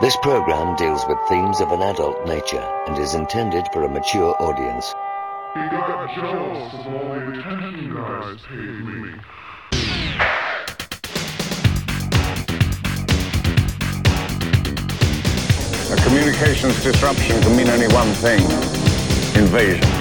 This program deals with themes of an adult nature and is intended for a mature audience. He got jealous of all the attention you guys paid me. A communications disruption can mean only one thing invasion.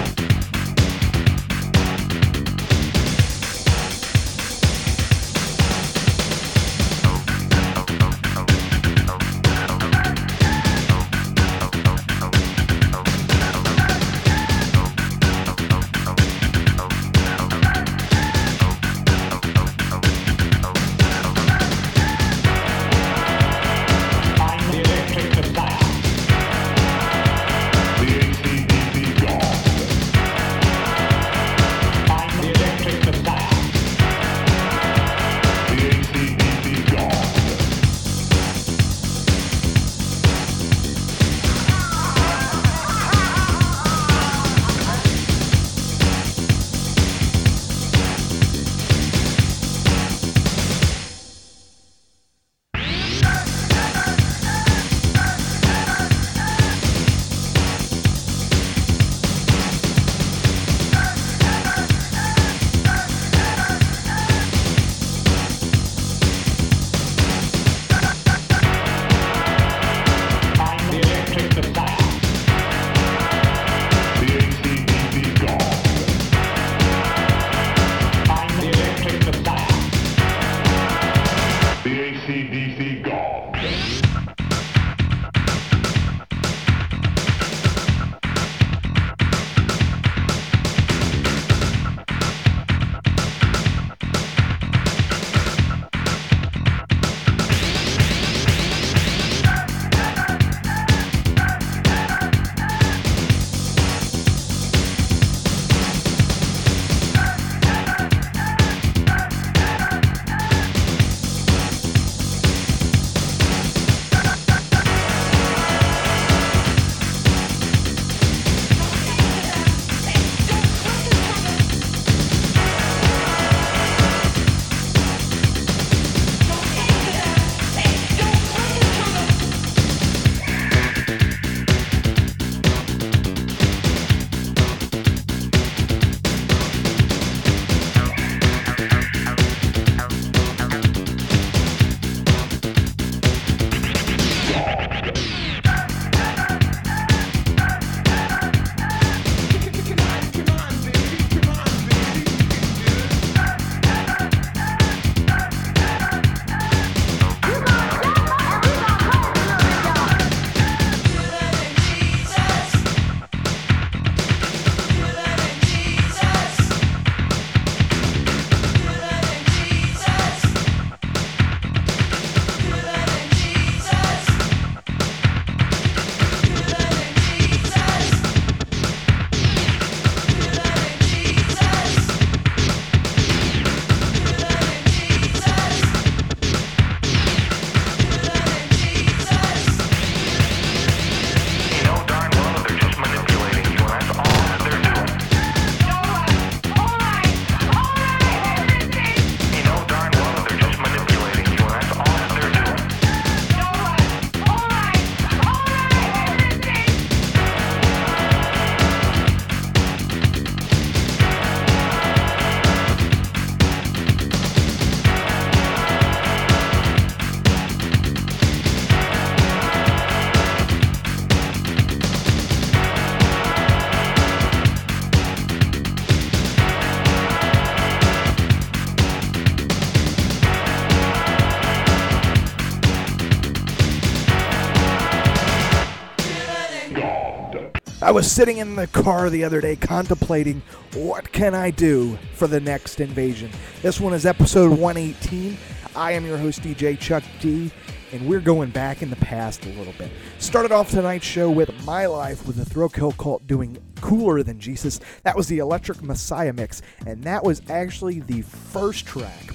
I was sitting in the car the other day contemplating what can I do for the next invasion. This one is episode 118. I am your host DJ Chuck D and we're going back in the past a little bit. Started off tonight's show with My Life with the Thrill Kill Kult doing Kooler Than Jesus. That was the Electric Messiah mix and that was actually the first track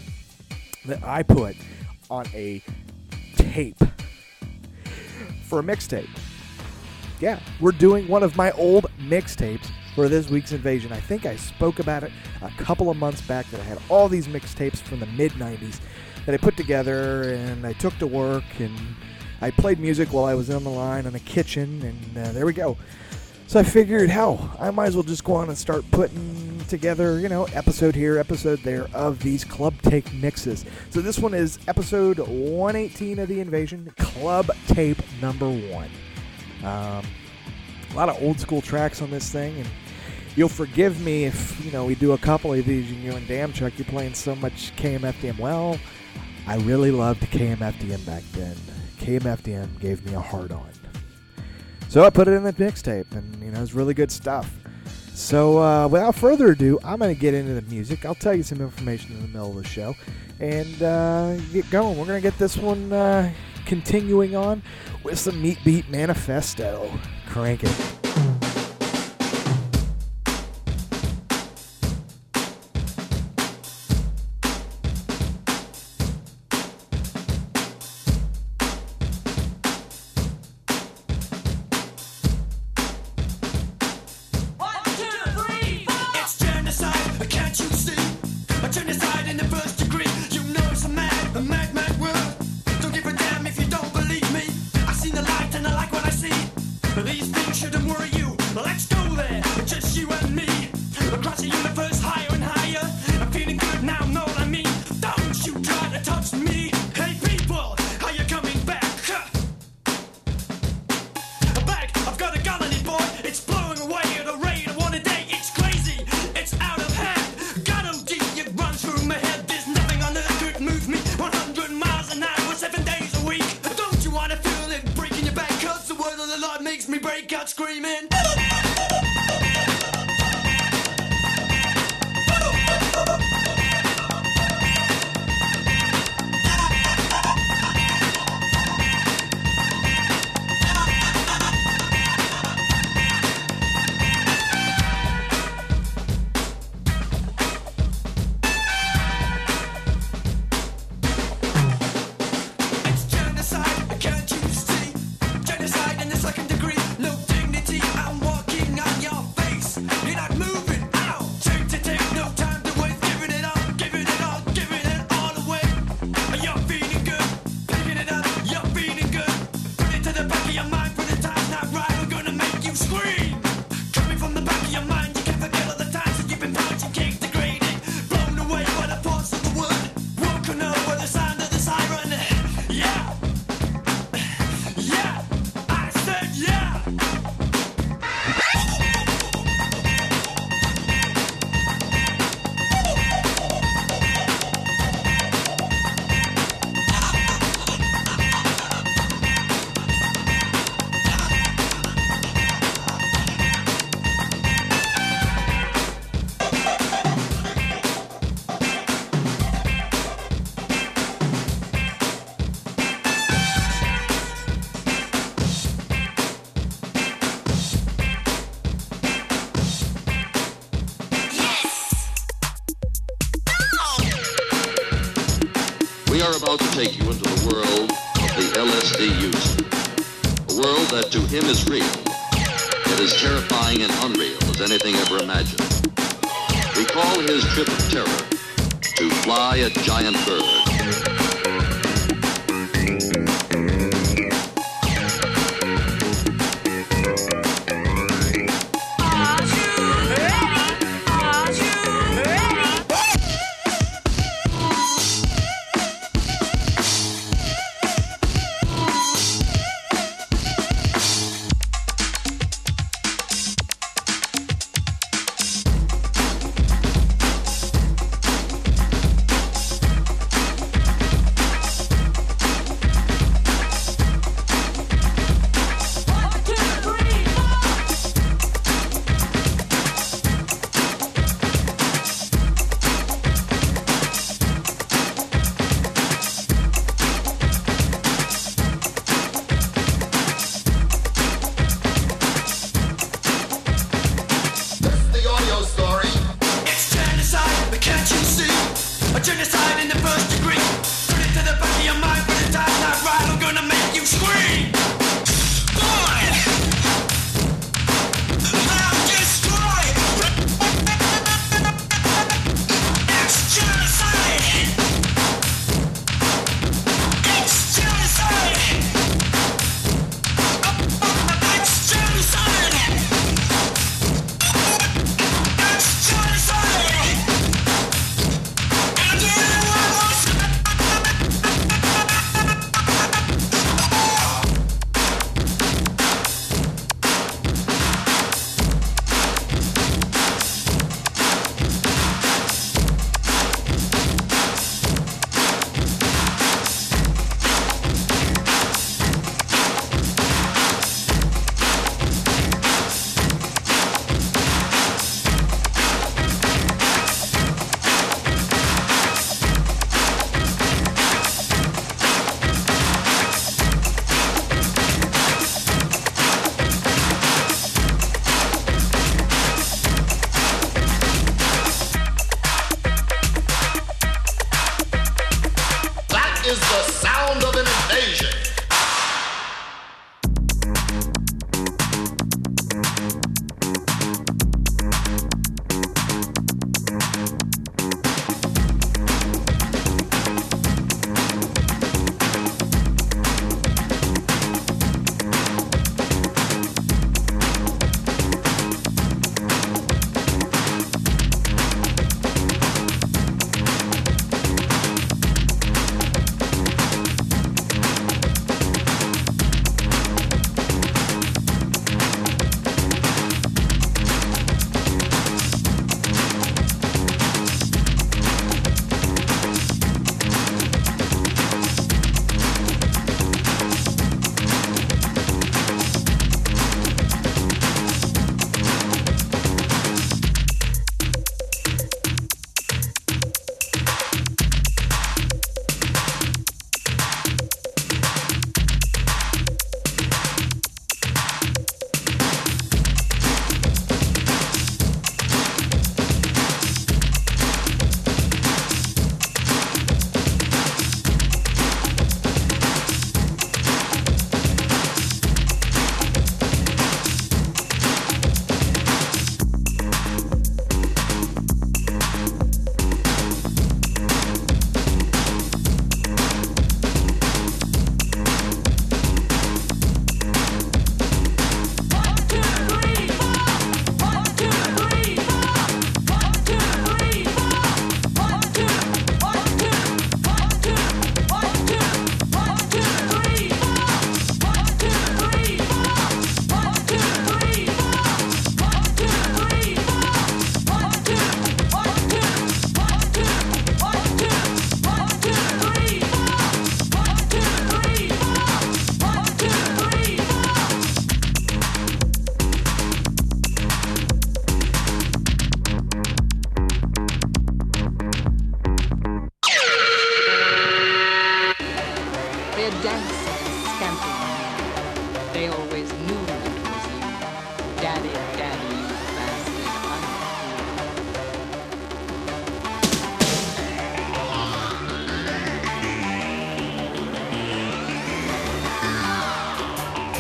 that I put on a tape for a mixtape. Yeah, we're doing one of my old mixtapes for this week's invasion. I think I spoke about it a couple of months back that I had all these mixtapes from the mid 90s that I put together and I took to work and I played music while I was on the line in the kitchen, and uh, there we go. So I figured, hell, I might as well just go on and start putting together, you know, episode here, episode there of these club tape mixes. So this one is episode 118 of the Invasion, club tape number one. Um, a lot of old school tracks on this thing, and you'll forgive me if you know we do a couple of these and you and Damn Chuck you're playing so much KMFDM. Well, I really loved KMFDM back then. KMFDM gave me a hard on. So I put it in the mixtape, and you know it's really good stuff. So uh, without further ado, I'm going to get into the music. I'll tell you some information in the middle of the show, and uh, get going. We're going to get this one uh, continuing on with some Meat Beat Manifesto. Crank it.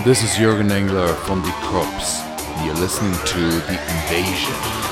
This is Jürgen Engler from the Krupps. You're listening to The Invasion.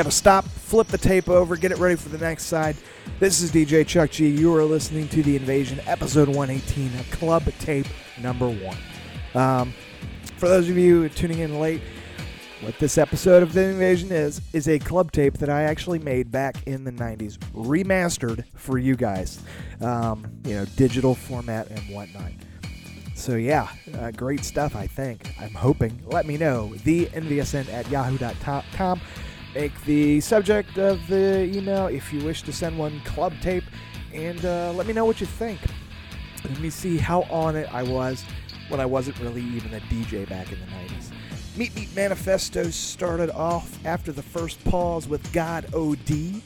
Got to stop, flip the tape over, get it ready for the next side. This is DJ Chuck G. You are listening to The Invasion, episode 118, club tape number one. Um, for those of you tuning in late, what this episode of The Invasion is, is a club tape that I actually made back in the 90s, remastered for you guys. Um, you know, digital format and whatnot. So, yeah, uh, great stuff, I think. I'm hoping. Let me know. The NVSN at yahoo.com. Make the subject of the email if you wish to send one club tape, and uh, let me know what you think. Let me see how on it I was when I wasn't really even a DJ back in the 90s. Meat Beat Manifestos started off after the first pause with God OD.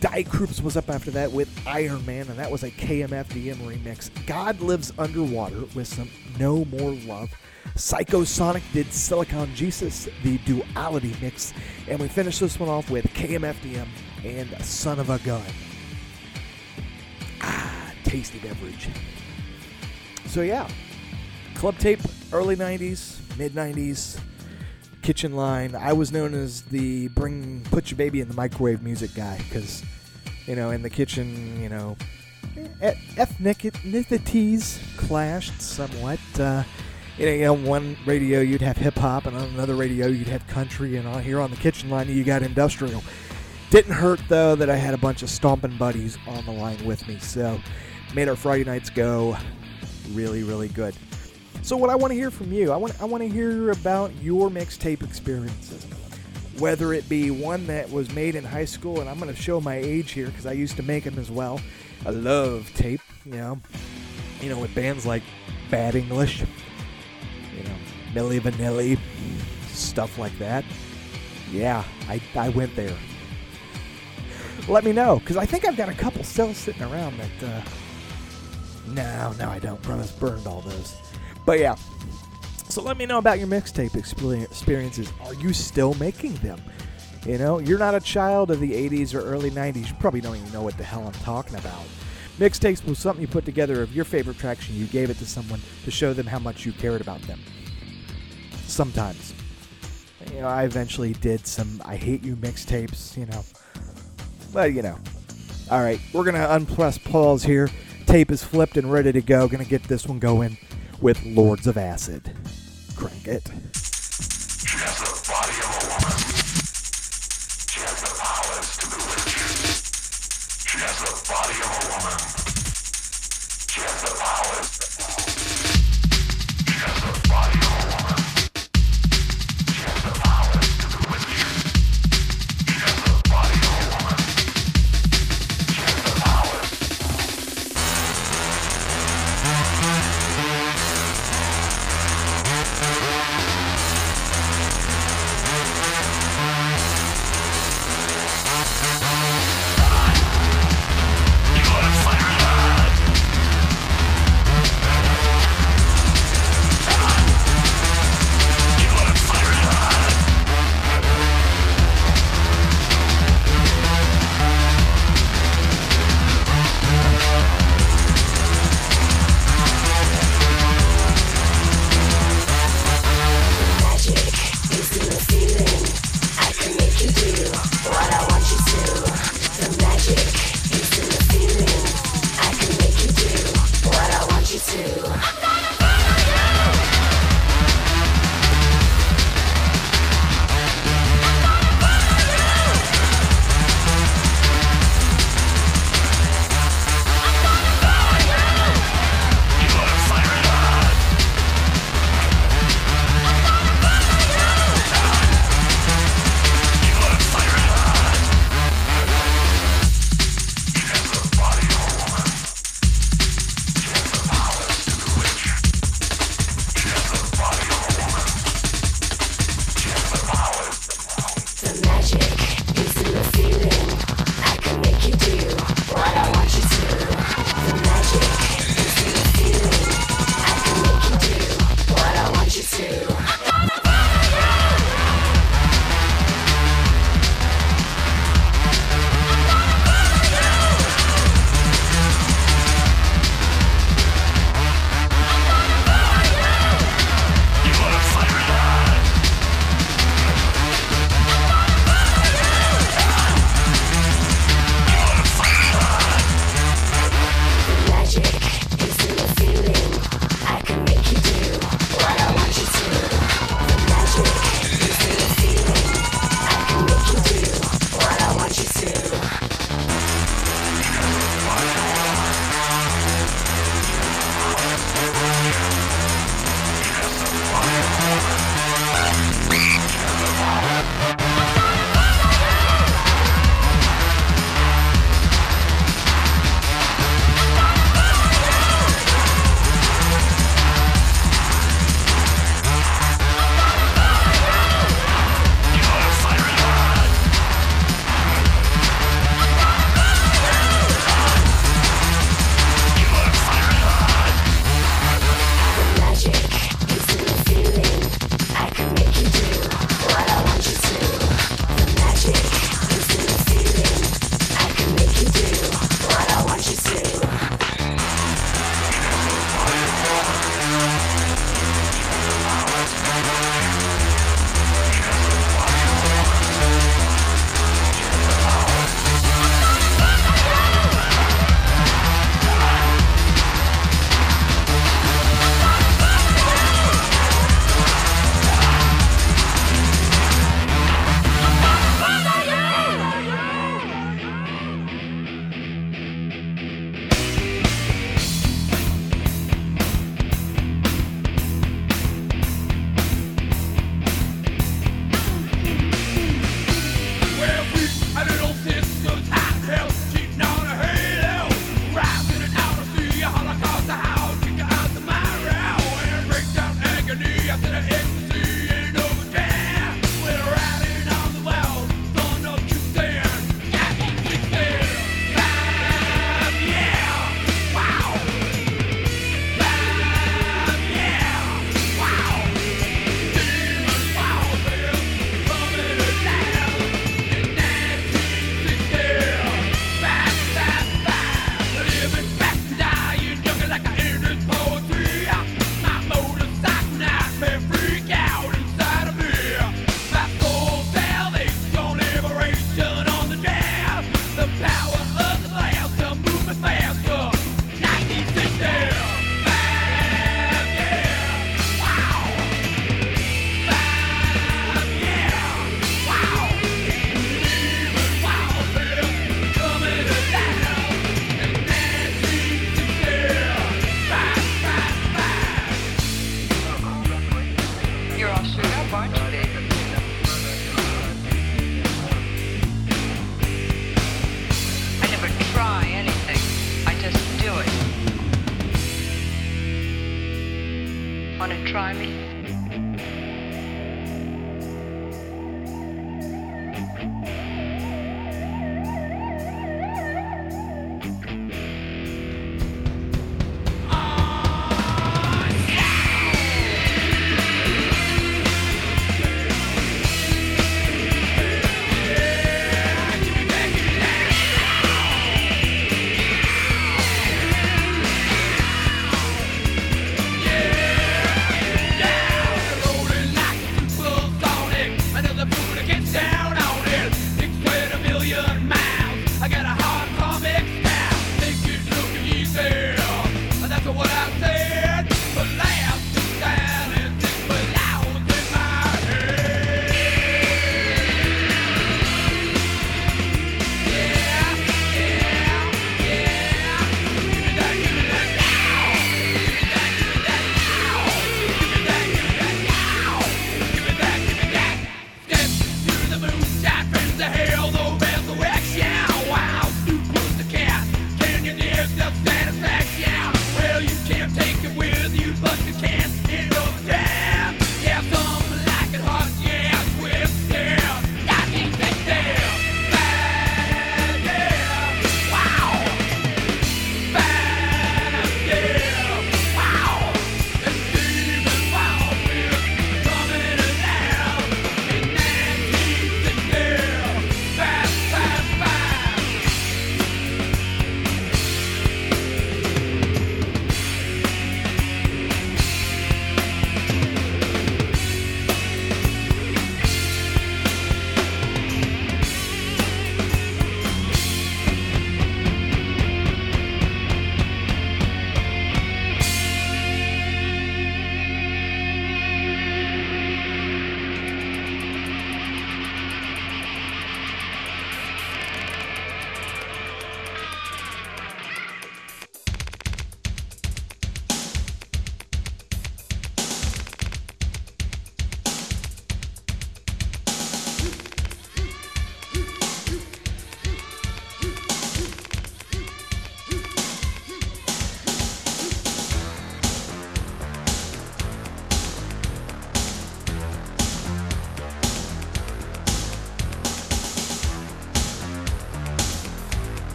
Die Krupps was up after that with Iron Man, and that was a KMFDM remix. God Lives Underwater with some No More Love. Psykosonik did Silicon Jesus, the duality mix, and we finished this one off with KMFDM and Son of a Gun. Ah, tasty beverage. So, yeah, club tape, early 90s, mid 90s, kitchen line. I was known as the bring, put your baby in the microwave music guy because, you know, in the kitchen, you know, ethnicities clashed somewhat. Uh, you know, on one radio you'd have hip hop, and on another radio you'd have country, and on here on the kitchen line you got industrial. Didn't hurt though that I had a bunch of stomping buddies on the line with me, so made our Friday nights go really, really good. So what I want to hear from you, I want I want to hear about your mixtape experiences. Whether it be one that was made in high school, and I'm going to show my age here because I used to make them as well. I love tape, you know, you know, with bands like Bad English, Milli Vanilli, stuff like that. Yeah, I, I went there. Let me know, because I think I've got a couple cells sitting around that, uh, no, no, I don't. Brothers burned all those. But yeah, so let me know about your mixtape experiences. Are you still making them? You know, you're not a child of the 80s or early 90s. You probably don't even know what the hell I'm talking about. Mixtapes was something you put together of your favorite tracks and you gave it to someone to show them how much you cared about them. Sometimes. You know, I eventually did some I Hate You mixtapes, you know. But, you know. All right, we're going to unpress pause here. Tape is flipped and ready to go. Going to get this one going with Lords of Acid. Crank it. She has the body of a woman.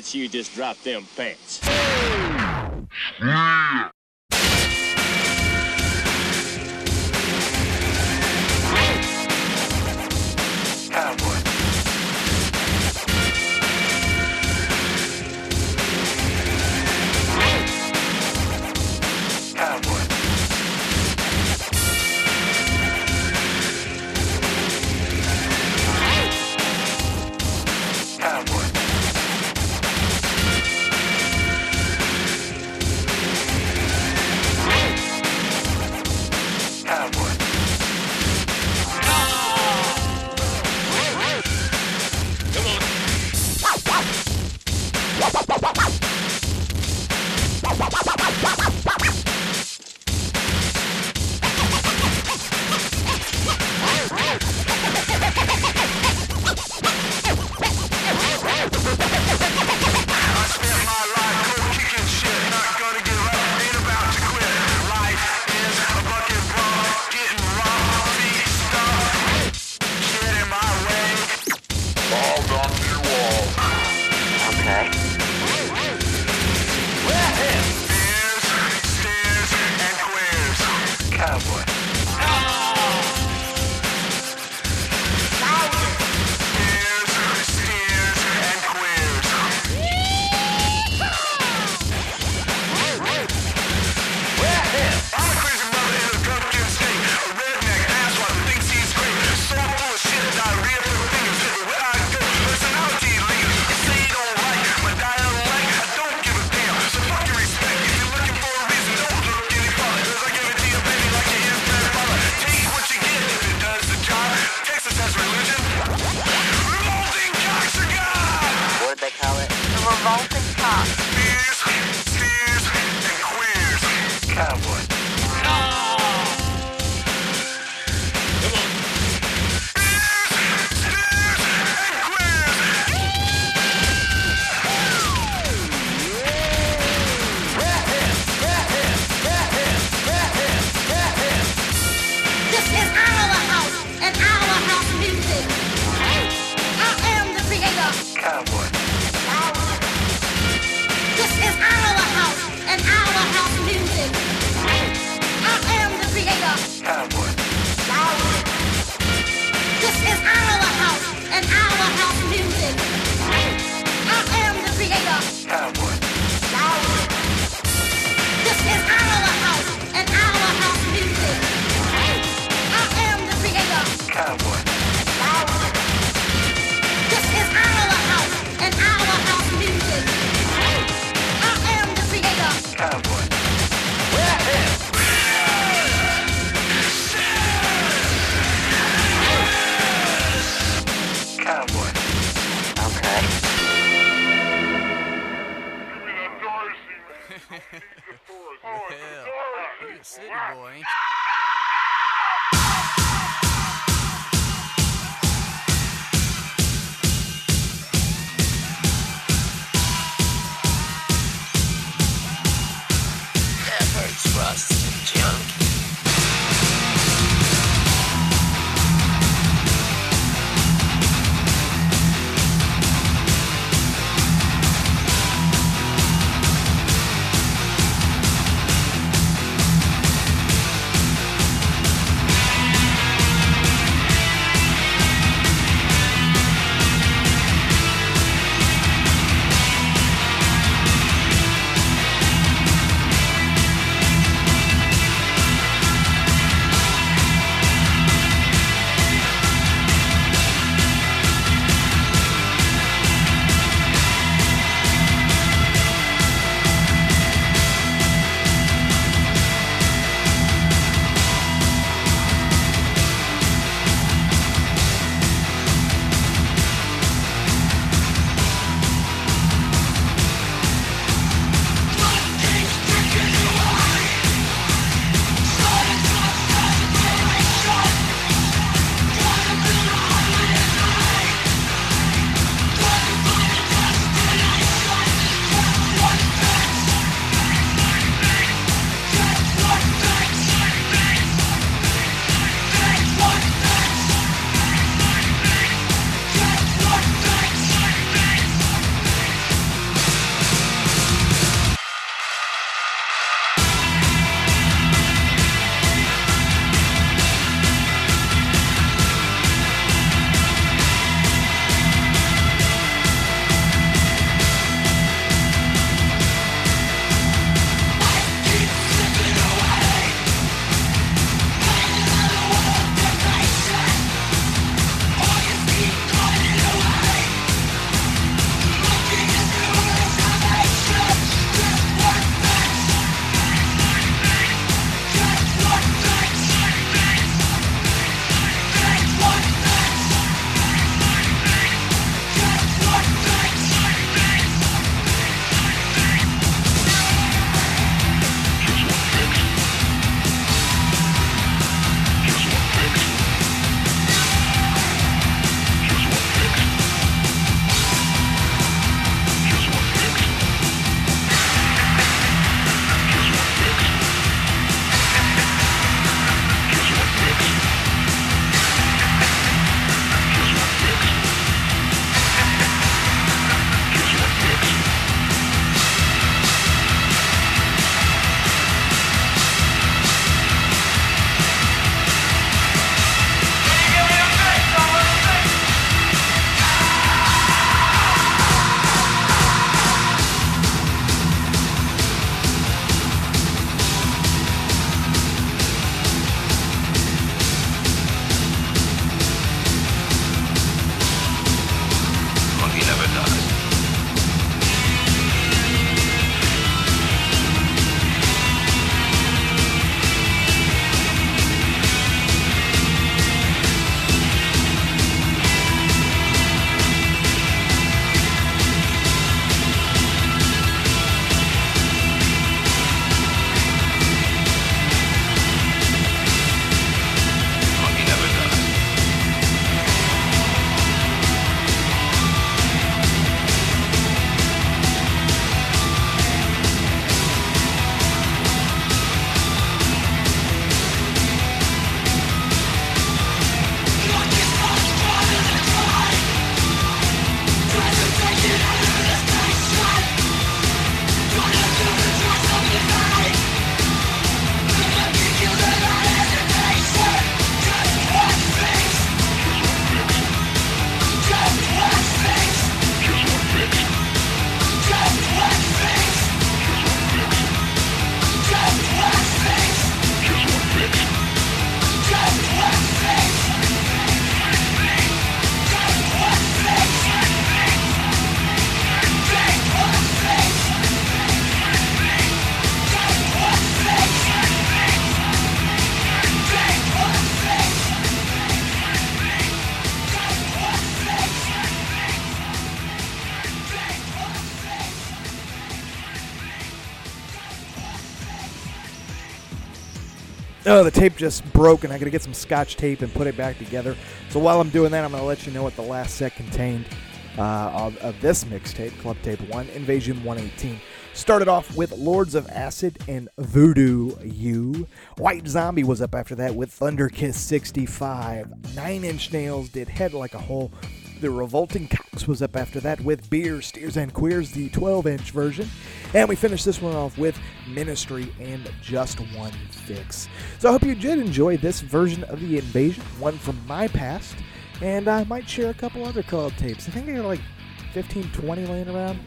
You just drop them pants. Oh, the tape just broke, and I got to get some scotch tape and put it back together. So while I'm doing that, I'm going to let you know what the last set contained uh, of, of this mixtape, Club Tape 1, Invasion 118. Started off with Lords of Acid and Voodoo-U. White Zombie was up after that with Thunderkiss 65. Nine Inch Nails did Head Like a Hole. The Revolting Cocks was up after that with Beer, Steers, and Queers, the 12 inch version. And we finished this one off with Ministry and Just One Fix. So I hope you did enjoy this version of The Invasion, one from my past. And I might share a couple other club tapes. I think I got like 15, 20 laying around.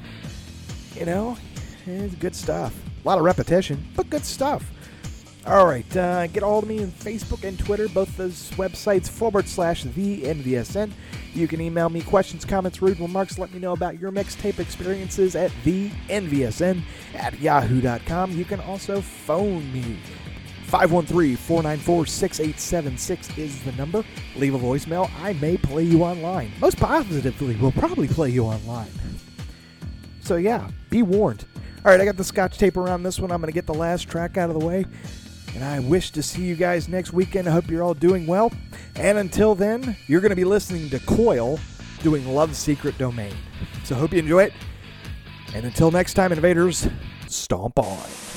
You know, it's good stuff. A lot of repetition, but good stuff. All right, uh, get a hold of me on Facebook and Twitter, both those websites forward slash the NVSN. You can email me questions, comments, rude remarks. Let me know about your mixtape experiences at the NVSN at yahoo.com. You can also phone me. 513 494 6876 is the number. Leave a voicemail. I may play you online. Most positively, we'll probably play you online. So, yeah, be warned. All right, I got the scotch tape around this one. I'm going to get the last track out of the way. And I wish to see you guys next weekend. I hope you're all doing well. And until then, you're going to be listening to Coil doing Love Secret Domain. So, hope you enjoy it. And until next time, invaders, stomp on.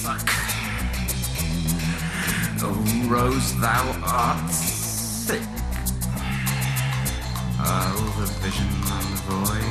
Suck. O oh, rose, thou art sick. Oh, the vision void.